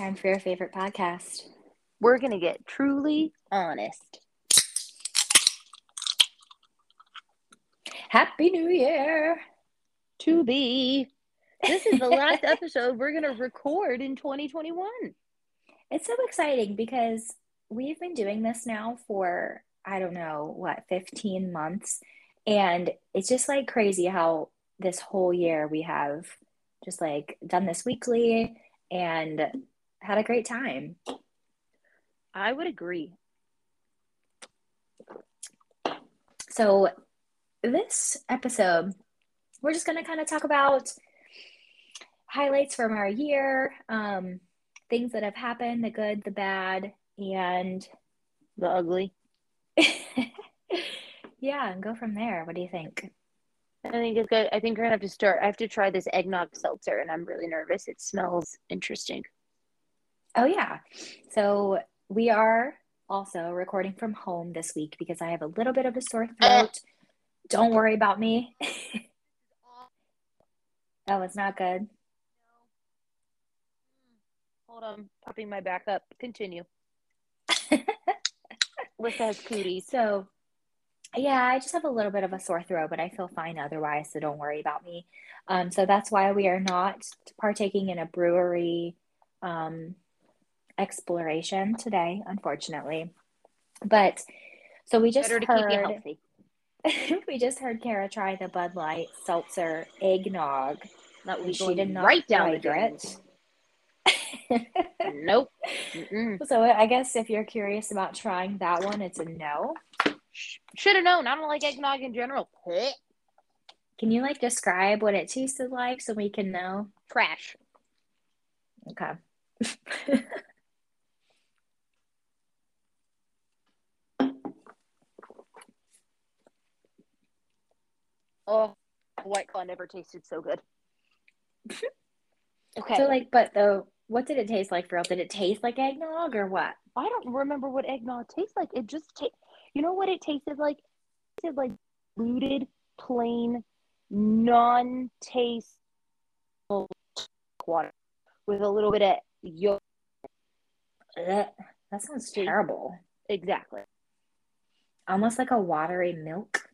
time for your favorite podcast. We're going to get truly honest. Happy New Year! To be. This is the last episode we're going to record in 2021. It's so exciting because we've been doing this now for, I don't know, what, 15 months. And it's just like crazy how this whole year we have just like done this weekly and had a great time. I would agree. So, this episode, we're just going to kind of talk about highlights from our year, um, things that have happened, the good, the bad, and the ugly. yeah, and go from there. What do you think? I think it's good. I think we're gonna have to start. I have to try this eggnog seltzer, and I'm really nervous. It smells interesting. Oh yeah. So we are also recording from home this week because I have a little bit of a sore throat. Uh, Don't worry about me. oh, it's not good. Hold on, popping my back up. Continue. With has cooties. So yeah, I just have a little bit of a sore throat, but I feel fine otherwise, so don't worry about me. Um, so that's why we are not partaking in a brewery um, exploration today, unfortunately. But so we just heard we just heard Kara try the Bud Light seltzer eggnog. That we she did not right down like it. nope. Mm-mm. So I guess if you're curious about trying that one, it's a no. Should have known. I don't like eggnog in general. Can you like describe what it tasted like so we can know? Trash. Okay. oh, White Claw never tasted so good. okay. So like, but though, what did it taste like for real? Did it taste like eggnog or what? I don't remember what eggnog tastes like. It just tastes you know what it tasted like? It tasted like diluted, plain, non-taste water with a little bit of yolk. That, that sounds terrible. Exactly. Almost like a watery milk.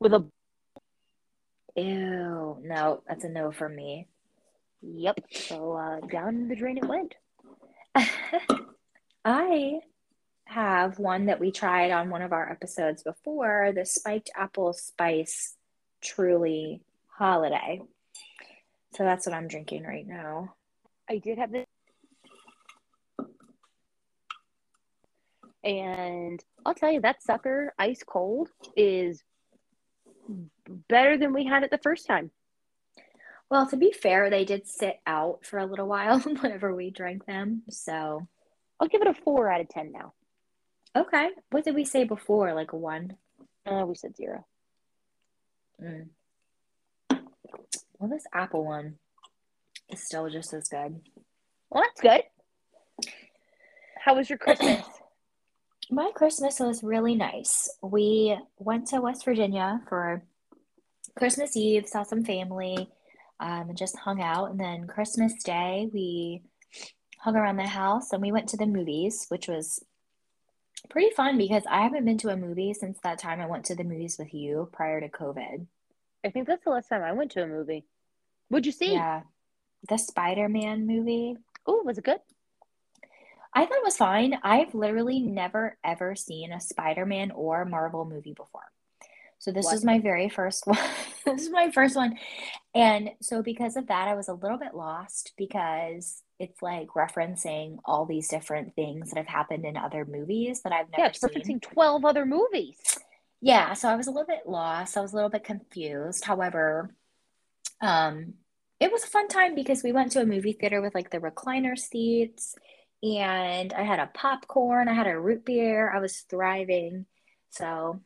With a Ew. No, that's a no for me. Yep. So uh, down the drain it went. I have one that we tried on one of our episodes before the spiked apple spice truly holiday. So that's what I'm drinking right now. I did have this. And I'll tell you, that sucker, ice cold, is better than we had it the first time. Well, to be fair, they did sit out for a little while whenever we drank them. So I'll give it a four out of 10 now. Okay. What did we say before? Like a one? Uh, we said zero. Mm. Well, this apple one is still just as good. Well, that's good. How was your Christmas? My Christmas was really nice. We went to West Virginia for Christmas Eve, saw some family, um, and just hung out. And then Christmas Day, we hung around the house and we went to the movies, which was pretty fun because I haven't been to a movie since that time I went to the movies with you prior to COVID. I think that's the last time I went to a movie. What'd you see? Yeah. The Spider Man movie. Oh, was it good? I thought it was fine. I've literally never ever seen a Spider Man or Marvel movie before. So this what? was my very first one. this is my first one. And so because of that, I was a little bit lost because it's like referencing all these different things that have happened in other movies that I've never seen. yeah, it's referencing 12 other movies. Yeah, so I was a little bit lost. I was a little bit confused. However, um it was a fun time because we went to a movie theater with like the recliner seats and I had a popcorn, I had a root beer. I was thriving. So,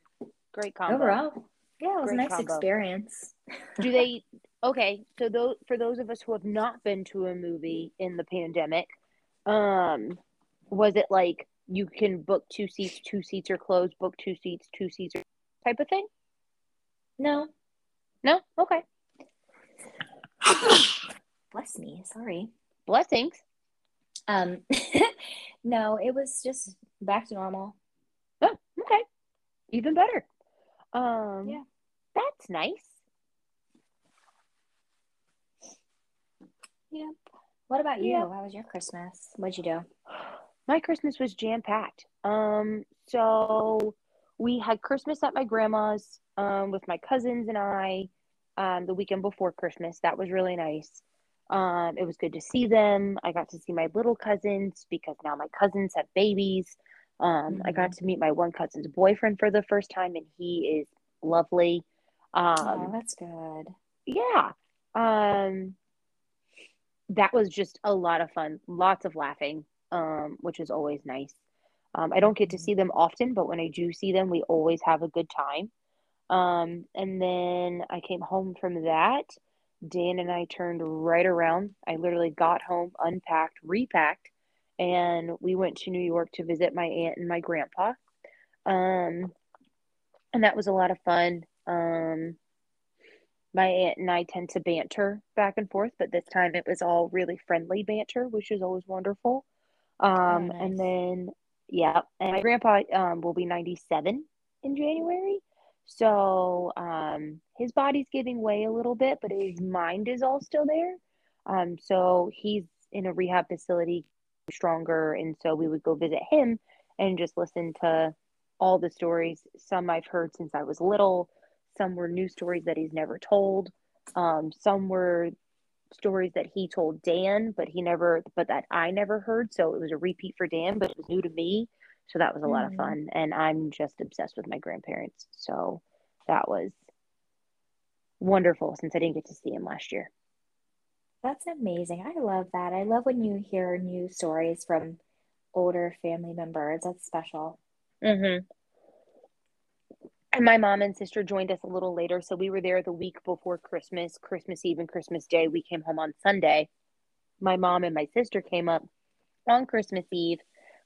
great combo. Overall, yeah, it was great a nice combo. experience. Do they okay, so those for those of us who have not been to a movie in the pandemic, um, was it like you can book two seats, two seats are closed, book two seats, two seats are type of thing? No. No? Okay. Bless me. Sorry. Blessings. Um, no, it was just back to normal. Oh, okay. Even better. Um, Yeah. That's nice. Yep. What about you? Yeah. How was your Christmas? What'd you do? My Christmas was jam packed. Um, so we had Christmas at my grandma's um, with my cousins and I um, the weekend before Christmas. That was really nice. Um, it was good to see them. I got to see my little cousins because now my cousins have babies. Um, I got to meet my one cousin's boyfriend for the first time, and he is lovely. oh, Um, that's good. yeah. Um, that was just a lot of fun. Lots of laughing, um, which is always nice. Um, I don't get to see them often, but when I do see them, we always have a good time. Um, and then I came home from that. Dan and I turned right around. I literally got home, unpacked, repacked, and we went to New York to visit my aunt and my grandpa. Um, and that was a lot of fun. Um, my aunt and I tend to banter back and forth, but this time it was all really friendly banter, which is always wonderful. Um, nice. and then yeah, and my grandpa um will be 97 in January. So um his body's giving way a little bit, but his mind is all still there. Um, so he's in a rehab facility stronger, and so we would go visit him and just listen to all the stories. Some I've heard since I was little, some were new stories that he's never told. Um, some were stories that he told Dan, but he never, but that I never heard. So it was a repeat for Dan, but it was new to me. So that was a lot of Mhm. fun. And I'm just obsessed with my grandparents. So that was wonderful since I didn't get to see him last year. That's amazing. I love that. I love when you hear new stories from older family members. That's special. Mm-hmm. And my mom and sister joined us a little later. So we were there the week before Christmas, Christmas Eve and Christmas Day. We came home on Sunday. My mom and my sister came up on Christmas Eve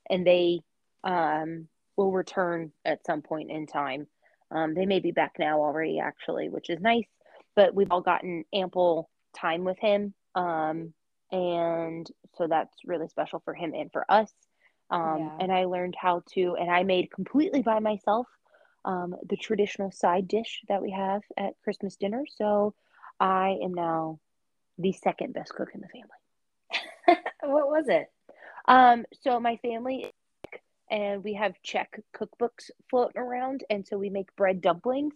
and they um, will return at some point in time. Um, they may be back now already, actually, which is nice. But we've all gotten ample time with him. Um, and so that's really special for him and for us. Um, Yeah. And I learned how to, and I made completely by myself um, the traditional side dish that we have at Christmas dinner. So I am now the second best cook in the family. What was it? Um, so my family and we have Czech cookbooks floating around, and so we make bread dumplings.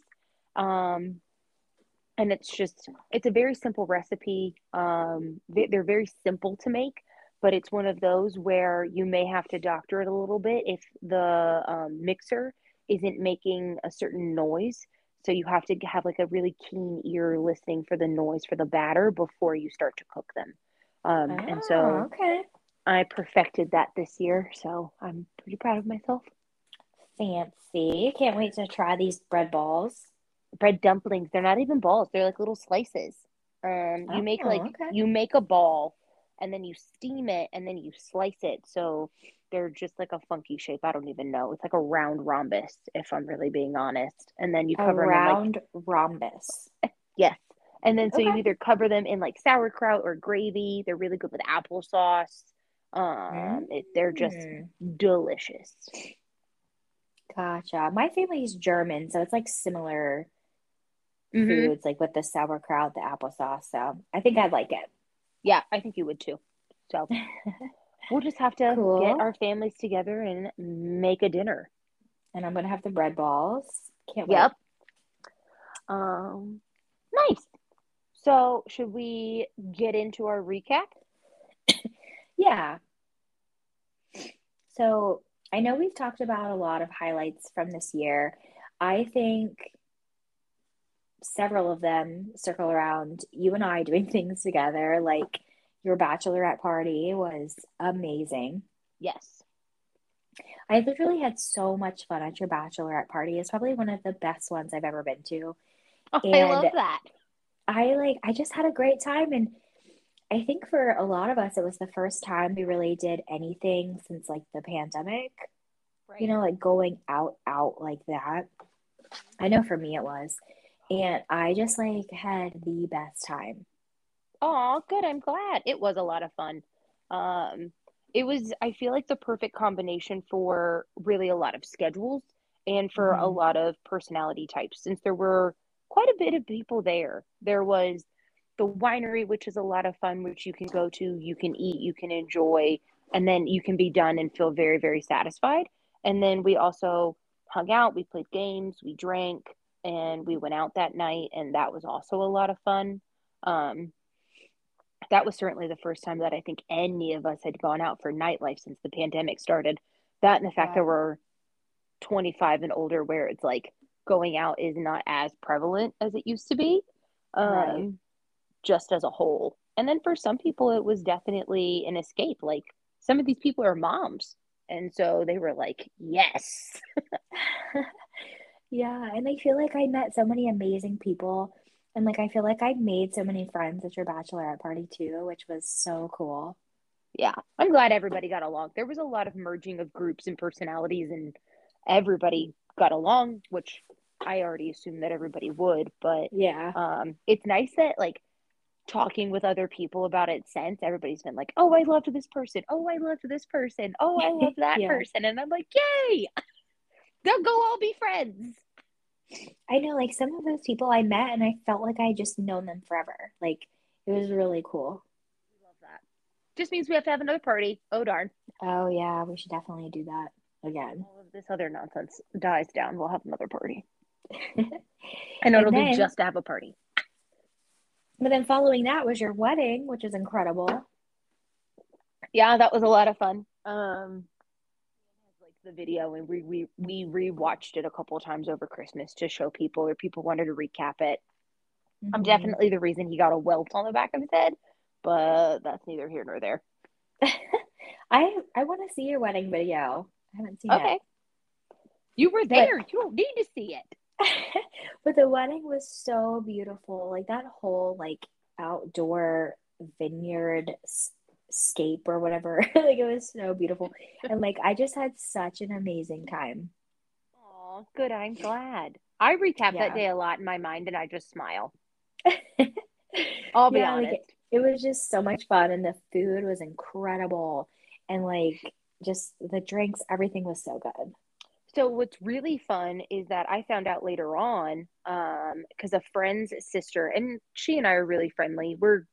Um, and it's just it's a very simple recipe. Um, they, they're very simple to make, but it's one of those where you may have to doctor it a little bit if the um, mixer isn't making a certain noise. So you have to have like a really keen ear listening for the noise for the batter before you start to cook them. Um, and Oh, so okay. I perfected that this year, so I'm pretty proud of myself. Fancy. Can't wait to try these bread balls. Bread dumplings, they're not even balls, they're like little slices. Um, you make Oh, like okay. you make a ball and then you steam it and then you slice it. So they're just like a funky shape. I don't even know. It's like a round rhombus, if I'm really being honest. And then you A cover them in like round rhombus. yes. And then so you either cover them in like sauerkraut or gravy. They're really good with applesauce. Um, it, they're just Mm, delicious. gotcha. My family is German, so it's like similar Mhm. foods, like with the sauerkraut, the applesauce. So I think I'd like it. Yeah, I think you would too. So we'll just have to Cool. get our families together and make a dinner. And I'm gonna have the bread balls. Can't wait. Yep. Um, nice. So should we get into our recap? Yeah. So I know we've talked about a lot of highlights from this year. I think several of them circle around you and I doing things together. Like your bachelorette party was amazing. Yes. I literally had so much fun at your bachelorette party. It's probably one of the best ones I've ever been to. Oh, I And- love that. I like I just had a great time and I think for a lot of us it was the first time we really did anything since like the pandemic. Right. You know, like going out out like that. I know for me it was. And I just like had the best time. Oh, good. I'm glad. It was a lot of fun. Um, it was I feel like the perfect combination for really a lot of schedules and for mm-hmm. a lot of personality types since there were quite a bit of people there. There was the winery, which is a lot of fun, which you can go to, you can eat, you can enjoy, and then you can be done and feel very, very satisfied. And then we also hung out, we played games, we drank, and we went out that night, and that was also a lot of fun. Um, that was certainly the first time that I think any of us had gone out for nightlife since the pandemic started. That and the fact that we're 25 and older, where it's like going out is not as prevalent as it used to be, um, right. Just as a whole. And then for some people, it was definitely an escape. Like some of these people are moms. And so they were like, yes. yeah. And I feel like I met so many amazing people and like I feel like I made so many friends at your bachelorette party too, which was so cool. Yeah. I'm glad everybody got along. There was a lot of merging of groups and personalities and everybody got along, which I already assumed that everybody would, but yeah. Um it's nice that like talking with other people about it since everybody's been like, "Oh, I loved this person. Oh, I loved this person. Oh, I love that yeah. person." And I'm like, "Yay!" They'll go all be friends. I know, like some of those people I met, and I felt like I just known them forever. Like it was really cool. love that. Just means we have to have another party. Oh darn. Oh yeah, we should definitely do that again. All of this other nonsense dies down. We'll have another party. I know it'll then, be just to have a party. But then following that was your wedding, which is incredible. Yeah, that was a lot of fun. Um, like the video and we we we rewatched it a couple of times over Christmas to show people or people wanted to recap it. Mm-hmm. I'm definitely the reason he got a welt on the back of his head, but that's neither here nor there. I I want to see your wedding video. I haven't seen it. okay. it. You were there. But, you don't need to see it. but the wedding was so beautiful. Like that whole like outdoor vineyard scape or whatever. like it was so beautiful. And like I just had such an amazing time. Oh, good. I'm glad. I recap yeah. that day a lot in my mind and I just smile. I'll be yeah, honest. Like it, it was just so much fun and the food was incredible. And like just the drinks, everything was so good. So what's really fun is that I found out later on, um, because a friend's sister, and she and I are really friendly. We're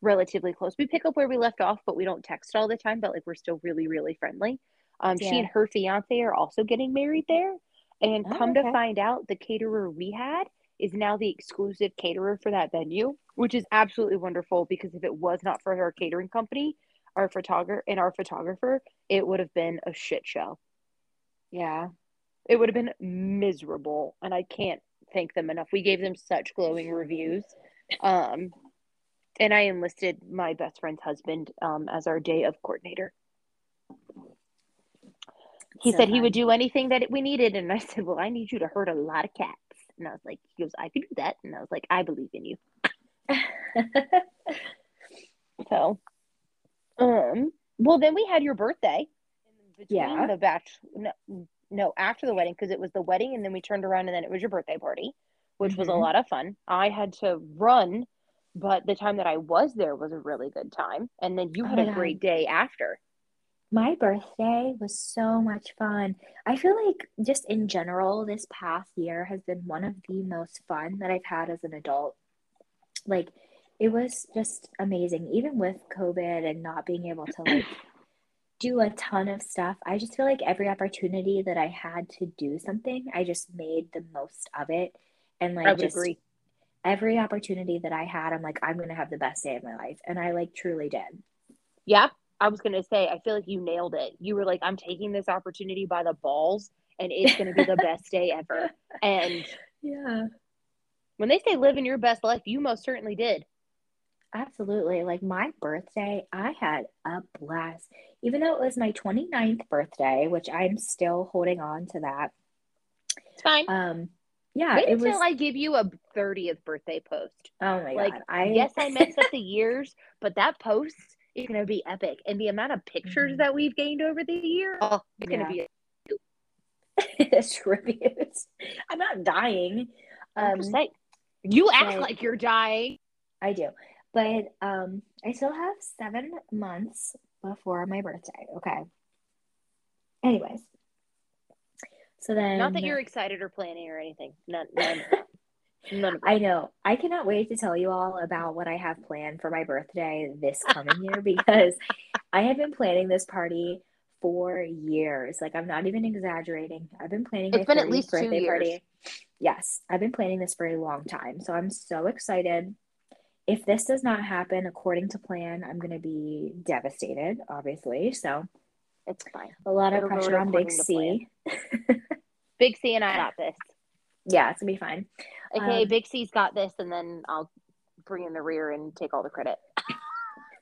relatively close. We pick up where we left off, but we don't text all the time, but like we're still really, really friendly. Um, yeah. She and her fiance are also getting married there. And oh, come okay. to find out, the caterer we had is now the exclusive caterer for that venue, which is absolutely wonderful because if it was not for her catering company, our photographer and our photographer, it would have been a shit show. Yeah. It would have been miserable. And I can't thank them enough. We gave them such glowing reviews. Um, and I enlisted my best friend's husband um, as our day of coordinator. He so said he would do anything that we needed, and I said, "Well, I need you to herd a lot of cats." And I was like, "He goes, I could do that," and I was like, "I believe in you." so, um, well, then we had your birthday. Between yeah. The batch, no, no, after the wedding because it was the wedding, and then we turned around, and then it was your birthday party, which mm-hmm. was a mm-hmm. lot of fun. I had to run but the time that I was there was a really good time. And then you had oh, a great day after. My birthday was so much fun. I feel like just in general, this past year has been one of the most fun that I've had as an adult. Like, it was just amazing, even with COVID and not being able to like do a ton of stuff. I just feel like every opportunity that I had to do something, I just made the most of it. And like, just, agree every opportunity that I had, I'm like, I'm going to have the best day of my life. And I like truly did. Yeah. I was going to say, I feel like you nailed it. You were like, I'm taking this opportunity by the balls and it's going to be the best day ever. And yeah. When they say living your best life, you most certainly did. Absolutely. Like my birthday, I had a blast. Even though it was my 29th birthday, which I'm still holding on to that. It's fine. Um, yeah, Wait until was... I give you a 30th birthday post. Oh my like, god! I yes, I messed up the years, but that post is gonna be epic, and the amount of pictures mm-hmm. that we've gained over the year, oh, it's yeah. gonna be. it's tribute. I'm not dying. Um, you act like you're dying. I do, but um, I still have seven months before my birthday. Okay. Anyways. So then Not that you're excited or planning or anything. None, none, none I know. I cannot wait to tell you all about what I have planned for my birthday this coming year because I have been planning this party for years. Like I'm not even exaggerating. I've been planning It's been at 30th least two birthday years. party. Yes, I've been planning this for a long time. So I'm so excited. If this does not happen according to plan, I'm going to be devastated, obviously. So It's fine. a lot of It'll pressure on Big C. Big C and I got this. Yeah, it's going to be fine. Okay, Um, Big C's got this, and then I'll bring in the rear and take all the credit.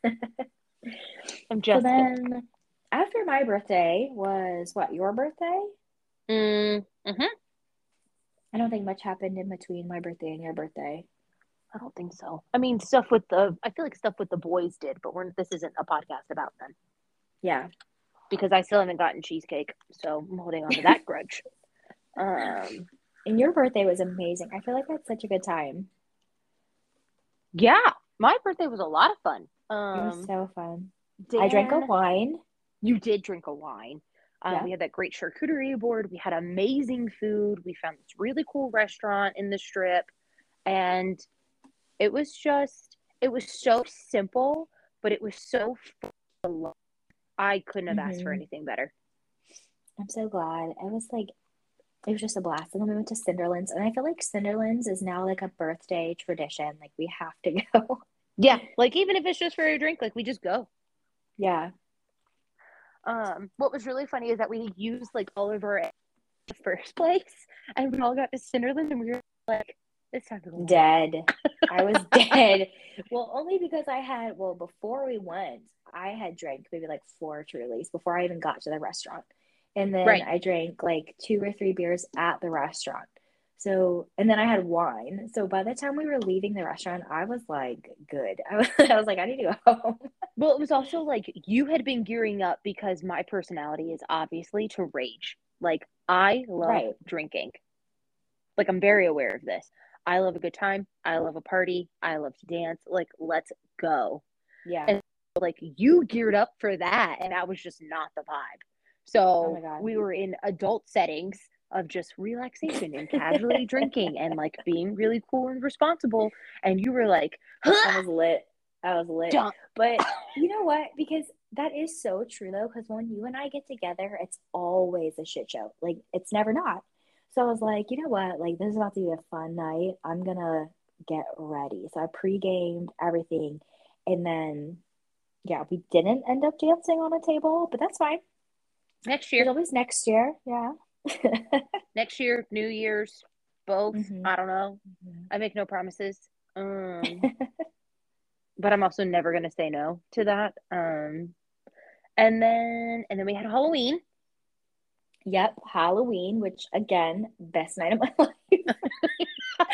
I'm just kidding. then after my birthday was what, your birthday? Mm, mhm. I don't think much happened in between my birthday and your birthday. I don't think so. I mean, stuff with the I feel like stuff with the boys did, but we're this isn't a podcast about them Yeah. because I still haven't gotten cheesecake, so I'm holding on to that grudge. Um, And your birthday was amazing. I feel like I had such a good time. yeah, my birthday was a lot of fun. It was Um, so fun. I drank a wine. You did drink a wine. Um, Yeah. We had that great charcuterie board. We had amazing food. We found this really cool restaurant in the strip. And it was just, it was so simple, but it was so fun. I couldn't have asked for Mhm. anything better. I'm so glad. I was like, it was just a blast. And then we went to Cinderlands. And I feel like Cinderlands is now like a birthday tradition. Like we have to go. Yeah. Like, even if it's just for a drink, like, we just go. yeah. Um, what was really funny is that we used like all of our the first place, and we all got to Cinderland, and we were like, "It's time to go." Dead. I was dead. Well, only because I had, well, before we went, I had drank maybe like four Trulies before I even got to the restaurant. And then Right. I drank like two or three beers at the restaurant. So, and then I had wine. So by the time we were leaving the restaurant, I was like, good. I was, I was like, I need to go home. Well, it was also like you had been gearing up because my personality is obviously to rage. Like I love Right. drinking. Like I'm very aware of this. I love a good time. I love a party. I love to dance. Like let's go. Yeah. And- Like you geared up for that, and that was just not the vibe. Oh So God. we were in adult settings of just relaxation and casually drinking and like being really cool and responsible. And you were like, I was lit. I was lit. Dump. But you know what? Because that is so true though. Because when you and I get together, it's always a shit show. Like it's never not. So I was like, you know what? Like this is about to be a fun night. I'm gonna get ready. So I pre-gamed everything, and then yeah, we didn't end up dancing on a table, but that's fine. next year, always next year. Yeah. next year, New Year's, both. Mhm. I don't know. I make no promises. Um, but I'm also never gonna say no to that. Um, and then and then we had Halloween. Yep, Halloween, which again, best night of my life.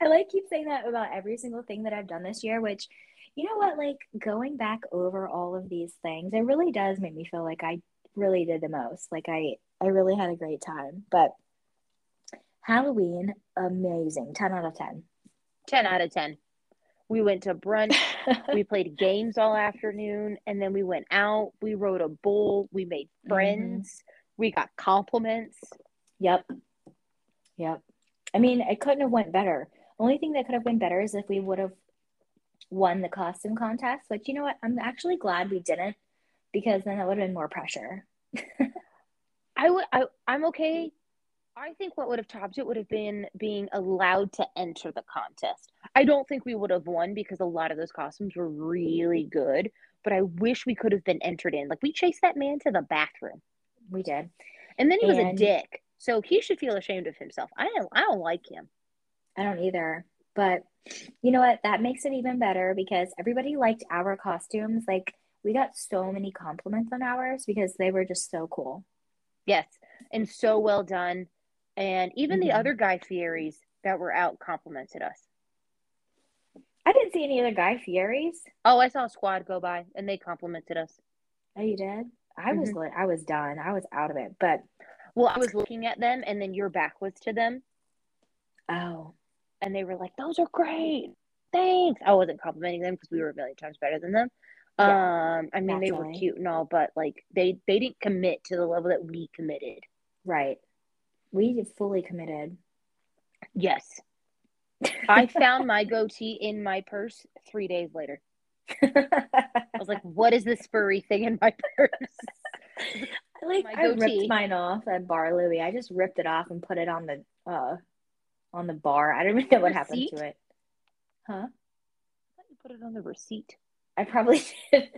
I like keep saying that about every single thing that I've done this year, which you know what, like going back over all of these things, it really does make me feel like I really did the most. Like I I really had a great time. But Halloween, amazing. 10 out of 10. 10 out of 10. We went to brunch. we played games all afternoon and then we went out. We rode a bull. We made mm-hmm. friends. We got compliments. Yep. Yep. I mean, it couldn't have went better. Only thing that could have been better is if we would have won the costume contest. But you know what? I'm actually glad we didn't because then that would have been more pressure. I would I I'm okay. I think what would have topped it would have been being allowed to enter the contest. I don't think we would have won because a lot of those costumes were really good, but I wish we could have been entered in. Like we chased that man to the bathroom. We did. And then he was a dick. So he should feel ashamed of himself. I don't I don't like him. I don't either. But you know what? That makes it even better because everybody liked our costumes. Like we got so many compliments on ours because they were just so cool. Yes, and so well done. And even the Mhm. other Guy Fieri's that were out complimented us. I didn't see any other Guy Fieri's. Oh, I saw a squad go by and they complimented us. Oh, you did? I was Mm-hmm. lit. I was done. I was out of it. But Well, I was looking at them and then your back was to them oh, and they were like, "Those are great. Thanks." I wasn't complimenting them because we were a million times better than them. Yeah, um, I mean, they were cute and all, but like they they didn't commit to the level that we committed. Right. We fully committed. Yes, I found my goatee in my purse three days later. I was like, "What is this furry thing in my purse?" like My I ripped mine off at Bar Louie. I just ripped it off and put it on the uh on the bar. I don't even know what happened to it. Huh? I thought you put it on the receipt. I probably did.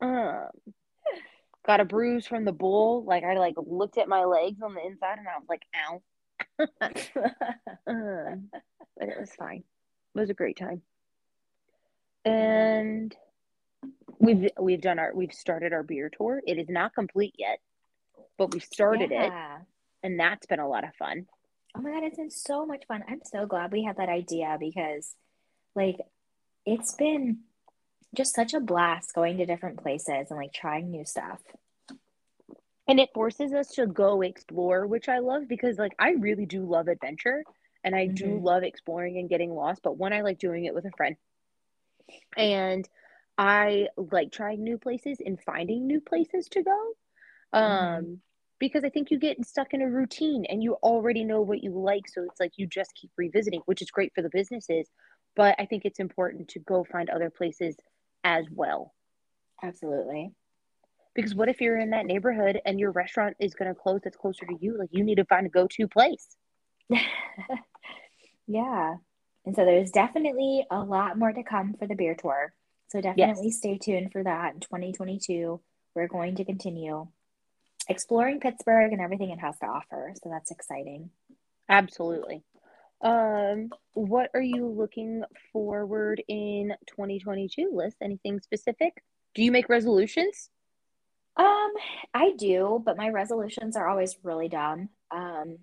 Um, got a bruise from the bull. Like I like looked at my legs on the inside and I was like, "Ow." Um, but it was fine. It was a great time. And we've we've done our we've started our beer tour. It is not complete yet, but we've started it, and that's been a lot of fun. Oh my God, it's been so much fun. I'm so glad we had that idea because, like, it's been just such a blast going to different places and like trying new stuff. And it forces us to go explore, which I love because like I really do love adventure and I do Mhm. love exploring and getting lost, but one I like doing it with a friend. And I like trying new places and finding new places to go. Um Mhm. because I think you get stuck in a routine and you already know what you like, so it's like you just keep revisiting, which is great for the businesses, but I think it's important to go find other places as well. Absolutely. Because what if you're in that neighborhood and your restaurant is going to close that's closer to you? Like you need to find a go-to place. Yeah. And so there's definitely a lot more to come for the beer tour. So definitely Yes, stay tuned for that in 2022. We're going to continue exploring Pittsburgh and everything it has to offer. So that's exciting. absolutely. Um, what are you looking forward in 2022, Liz? Anything specific? Do you make resolutions? Um, I do, but my resolutions are always really dumb. Um,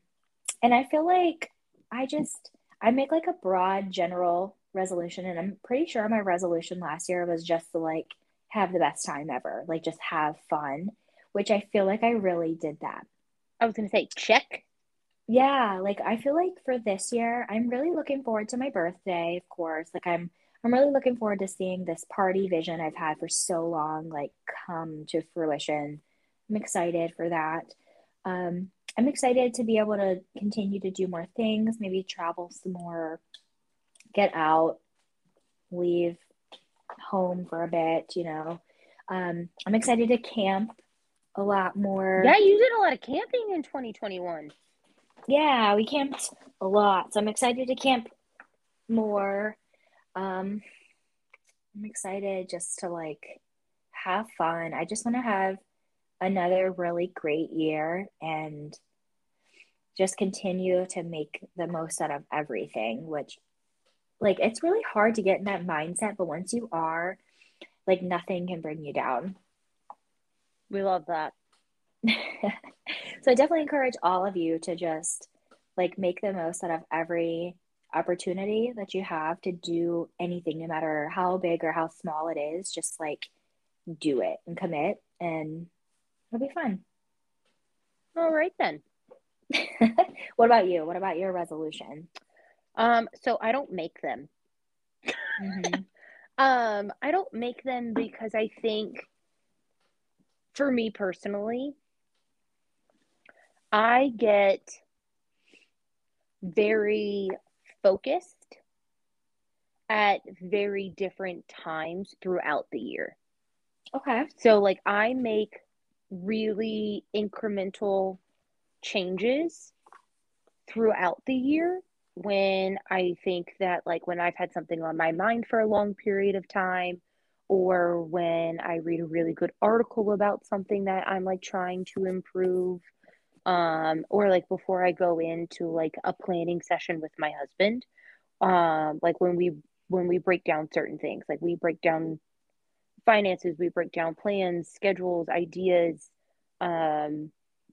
and I feel like I just I make like a broad general resolution, and I'm pretty sure my resolution last year was just to like have the best time ever, like just have fun, which I feel like I really did that. I was going to say check. Yeah, like I feel like for this year, I'm really looking forward to my birthday, of course. Like I'm I'm really looking forward to seeing this party vision I've had for so long like come to fruition. I'm excited for that. Um, I'm excited to be able to continue to do more things, maybe travel some more, get out, leave home for a bit, you know. Um, I'm excited to camp a lot more. Yeah, you did a lot of camping in 2021. Yeah, we camped a lot. So I'm excited to camp more. Um, I'm excited just to like have fun. I just want to have another really great year and just continue to make the most out of everything, which like it's really hard to get in that mindset, but once you are, like nothing can bring you down. We love that. So I definitely encourage all of you to just like make the most out of every opportunity that you have to do anything, no matter how big or how small it is. Just like do it and commit, and it'll be fun. All right then. What about you? What about your resolution? Um, so I don't make them. hmm Um, I don't make them because I think for me personally, I get very focused at very different times throughout the year. Okay. So, like, I make really incremental changes throughout the year when I think that, like, when I've had something on my mind for a long period of time, or when I read a really good article about something that I'm like trying to improve, um, or like before I go into like a planning session with my husband, um, like when we when we break down certain things, like we break down finances, we break down plans, schedules, ideas, um,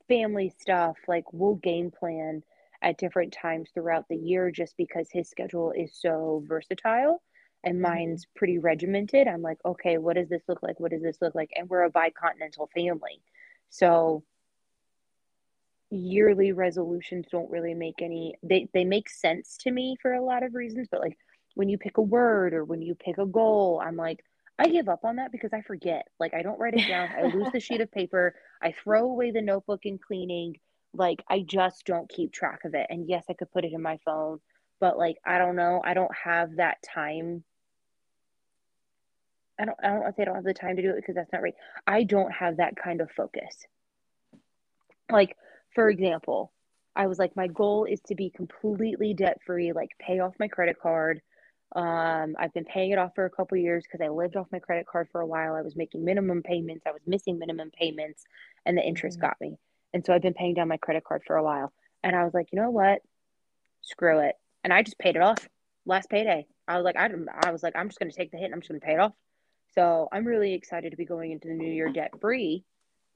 family stuff. Like we'll game plan at different times throughout the year just because his schedule is so versatile and hmm mine's pretty regimented. I'm like, okay, what does this look like? What does this look like? And we're a bicontinental family. So yearly resolutions don't really make any they they make sense to me for a lot of reasons, but like when you pick a word or when you pick a goal, I'm like I give up on that because I forget. Like I don't write it down. I lose the sheet of paper. I throw away the notebook in cleaning. Like I just don't keep track of it. And yes, I could put it in my phone, but like I don't know. I don't have that time. I don't I don't want to say I don't have the time to do it because that's not right. I don't have that kind of focus. Like, for example, I was like, my goal is to be completely debt free, like pay off my credit card. Um, I've been paying it off for a couple years because I lived off my credit card for a while. I was making minimum payments, I was missing minimum payments, and the interest mm-hmm. got me. And so I've been paying down my credit card for a while. And I was like, you know what? Screw it. And I just paid it off last payday. I was like, I, I was like, I'm just going to take the hit and I'm just going to pay it off. So I'm really excited to be going into the new year debt free.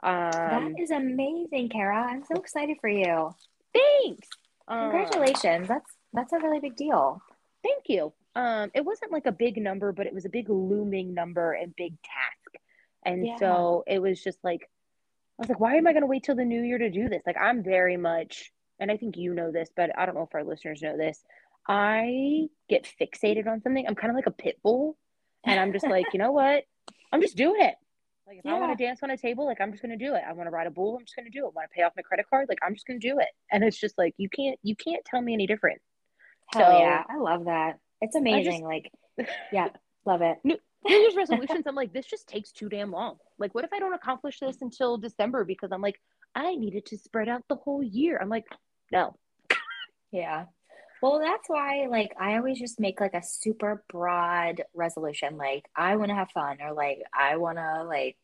Um, that is amazing, Kara. I'm so excited for you. Thanks. Congratulations. Um, that's that's a really big deal. Thank you. Um, it wasn't like a big number, but it was a big looming number and big task. And yeah. so it was just like I was like, why am I gonna wait till the new year to do this? Like I'm very much and I think you know this, but I don't know if our listeners know this. I get fixated on something. I'm kind of like a pit bull. And I'm just like, you know what? I'm just doing it. Like if yeah. I want to dance on a table, like I'm just gonna do it. I want to ride a bull, I'm just gonna do it. I Want to pay off my credit card, like I'm just gonna do it. And it's just like you can't you can't tell me any different. Hell so, yeah, I love that. It's amazing. Just, like, yeah, love it. New, New Year's resolutions. I'm like, this just takes too damn long. Like, what if I don't accomplish this until December because I'm like, I needed to spread out the whole year. I'm like, no. Yeah. Well, that's why, like, I always just make like a super broad resolution. Like, I want to have fun, or like, I want to, like,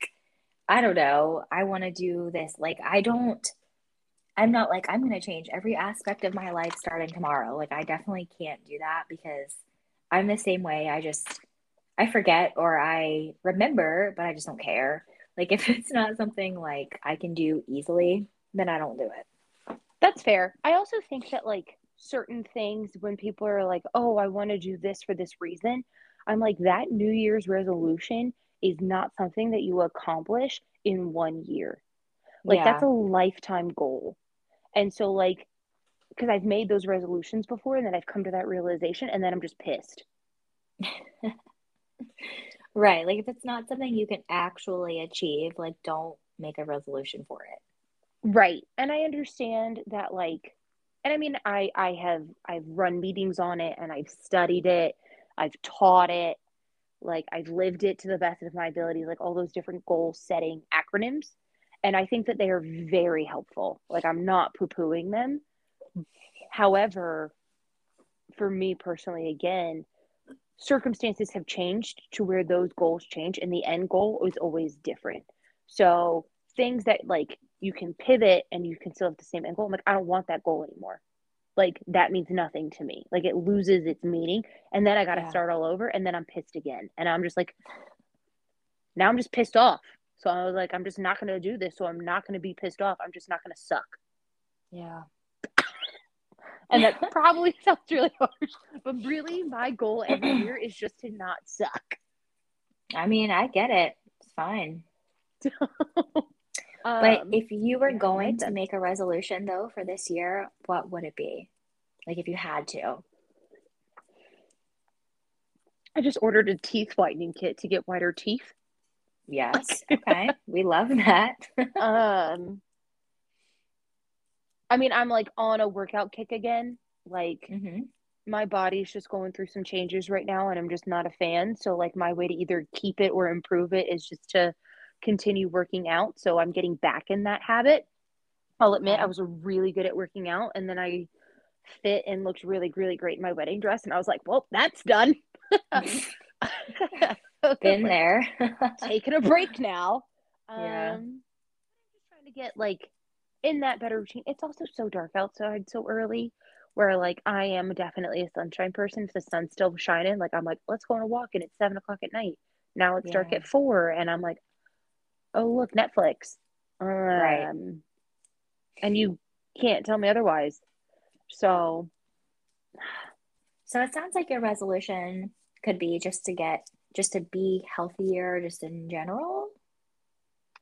I don't know, I want to do this. Like, I don't, I'm not like, I'm going to change every aspect of my life starting tomorrow. Like, I definitely can't do that because I'm the same way. I just, I forget or I remember, but I just don't care. Like, if it's not something like I can do easily, then I don't do it. That's fair. I also think that, like, certain things when people are like, oh, I want to do this for this reason. I'm like, that New Year's resolution is not something that you accomplish in one year. Like, yeah. that's a lifetime goal. And so, like, because I've made those resolutions before and then I've come to that realization and then I'm just pissed. right. Like, if it's not something you can actually achieve, like, don't make a resolution for it. Right. And I understand that, like, and I mean, I I have I've run meetings on it and I've studied it, I've taught it, like I've lived it to the best of my ability, like all those different goal setting acronyms, and I think that they are very helpful. Like I'm not poo pooing them. However, for me personally, again, circumstances have changed to where those goals change, and the end goal is always different. So things that like you can pivot and you can still have the same end goal. I'm like, I don't want that goal anymore. Like that means nothing to me. Like it loses its meaning. And then I got to yeah. start all over and then I'm pissed again. And I'm just like, now I'm just pissed off. So I was like, I'm just not going to do this. So I'm not going to be pissed off. I'm just not going to suck. Yeah. And that probably sounds really harsh, but really my goal every year is just to not suck. I mean, I get it. It's fine. But um, if you were going to make a resolution though for this year, what would it be? Like if you had to. I just ordered a teeth whitening kit to get whiter teeth. Yes. Okay. we love that. um I mean, I'm like on a workout kick again. Like mm-hmm. my body's just going through some changes right now and I'm just not a fan. So like my way to either keep it or improve it is just to continue working out. So I'm getting back in that habit. I'll admit I was really good at working out and then I fit and looked really, really great in my wedding dress. And I was like, well, that's done. Been there. taking a break now. Yeah. Um, just trying to get like in that better routine. It's also so dark outside so early where like I am definitely a sunshine person. If the sun's still shining, like I'm like, let's go on a walk and it's seven o'clock at night. Now it's yeah. dark at four and I'm like, oh look netflix um, right and you can't tell me otherwise so so it sounds like your resolution could be just to get just to be healthier just in general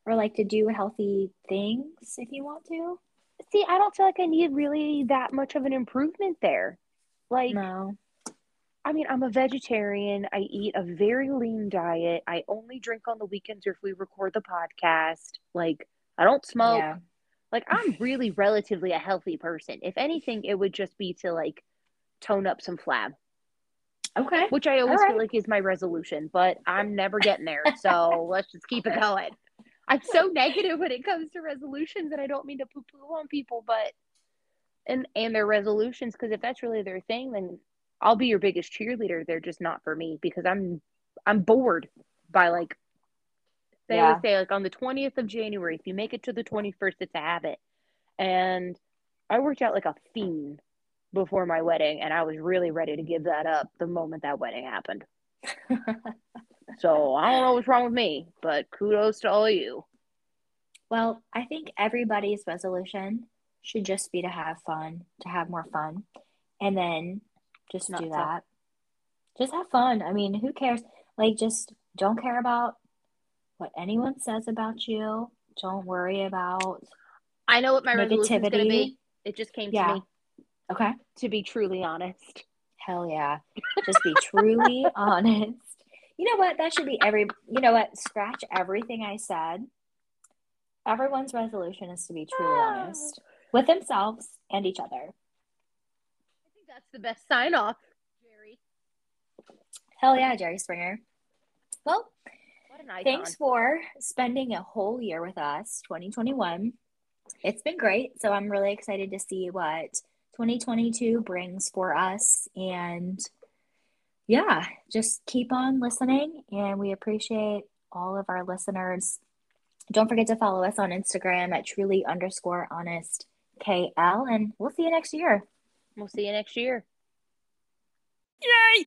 or like to do healthy things if you want to see i don't feel like i need really that much of an improvement there like no I mean, I'm a vegetarian. I eat a very lean diet. I only drink on the weekends or if we record the podcast. Like, I don't smoke. Yeah. Like, I'm really relatively a healthy person. If anything, it would just be to like tone up some flab, Okay. which I always All feel like is my resolution, but I'm never getting there. So let's just keep it going. I'm so negative when it comes to resolutions and I don't mean to poo poo on people, but and and their resolutions because if that's really their thing then i'll be your biggest cheerleader. They're just not for me because i'm i'm bored by like they Yeah. always say like on the 20th of january if you make it to the 21st it's a habit. And i worked out like a fiend before my wedding and i was really ready to give that up the moment that wedding happened so i don't know what's wrong with me but kudos to all of you Well, I think everybody's resolution should just be to have fun, to have more fun, and then just Not do tough. that. Just have fun. I mean, who cares? Like, just don't care about what anyone says about you. Don't worry about i know what my resolution is going to be it just came Yeah. to me Okay. to be truly honest Hell yeah. Just be truly honest. You know what? That should be every, you know what? Scratch everything I said. Everyone's resolution is to be truly ah. honest with themselves and each other. I think that's the best sign off, Jerry. Hell yeah, Jerry Springer. Well, What an icon. thanks for spending a whole year with us, 2021. It's been great. So I'm really excited to see what 2022 brings for us. And yeah, just keep on listening. And we appreciate all of our listeners. Don't forget to follow us on Instagram at truly underscore honest KL. And we'll see you next year. We'll see you next year. Yay!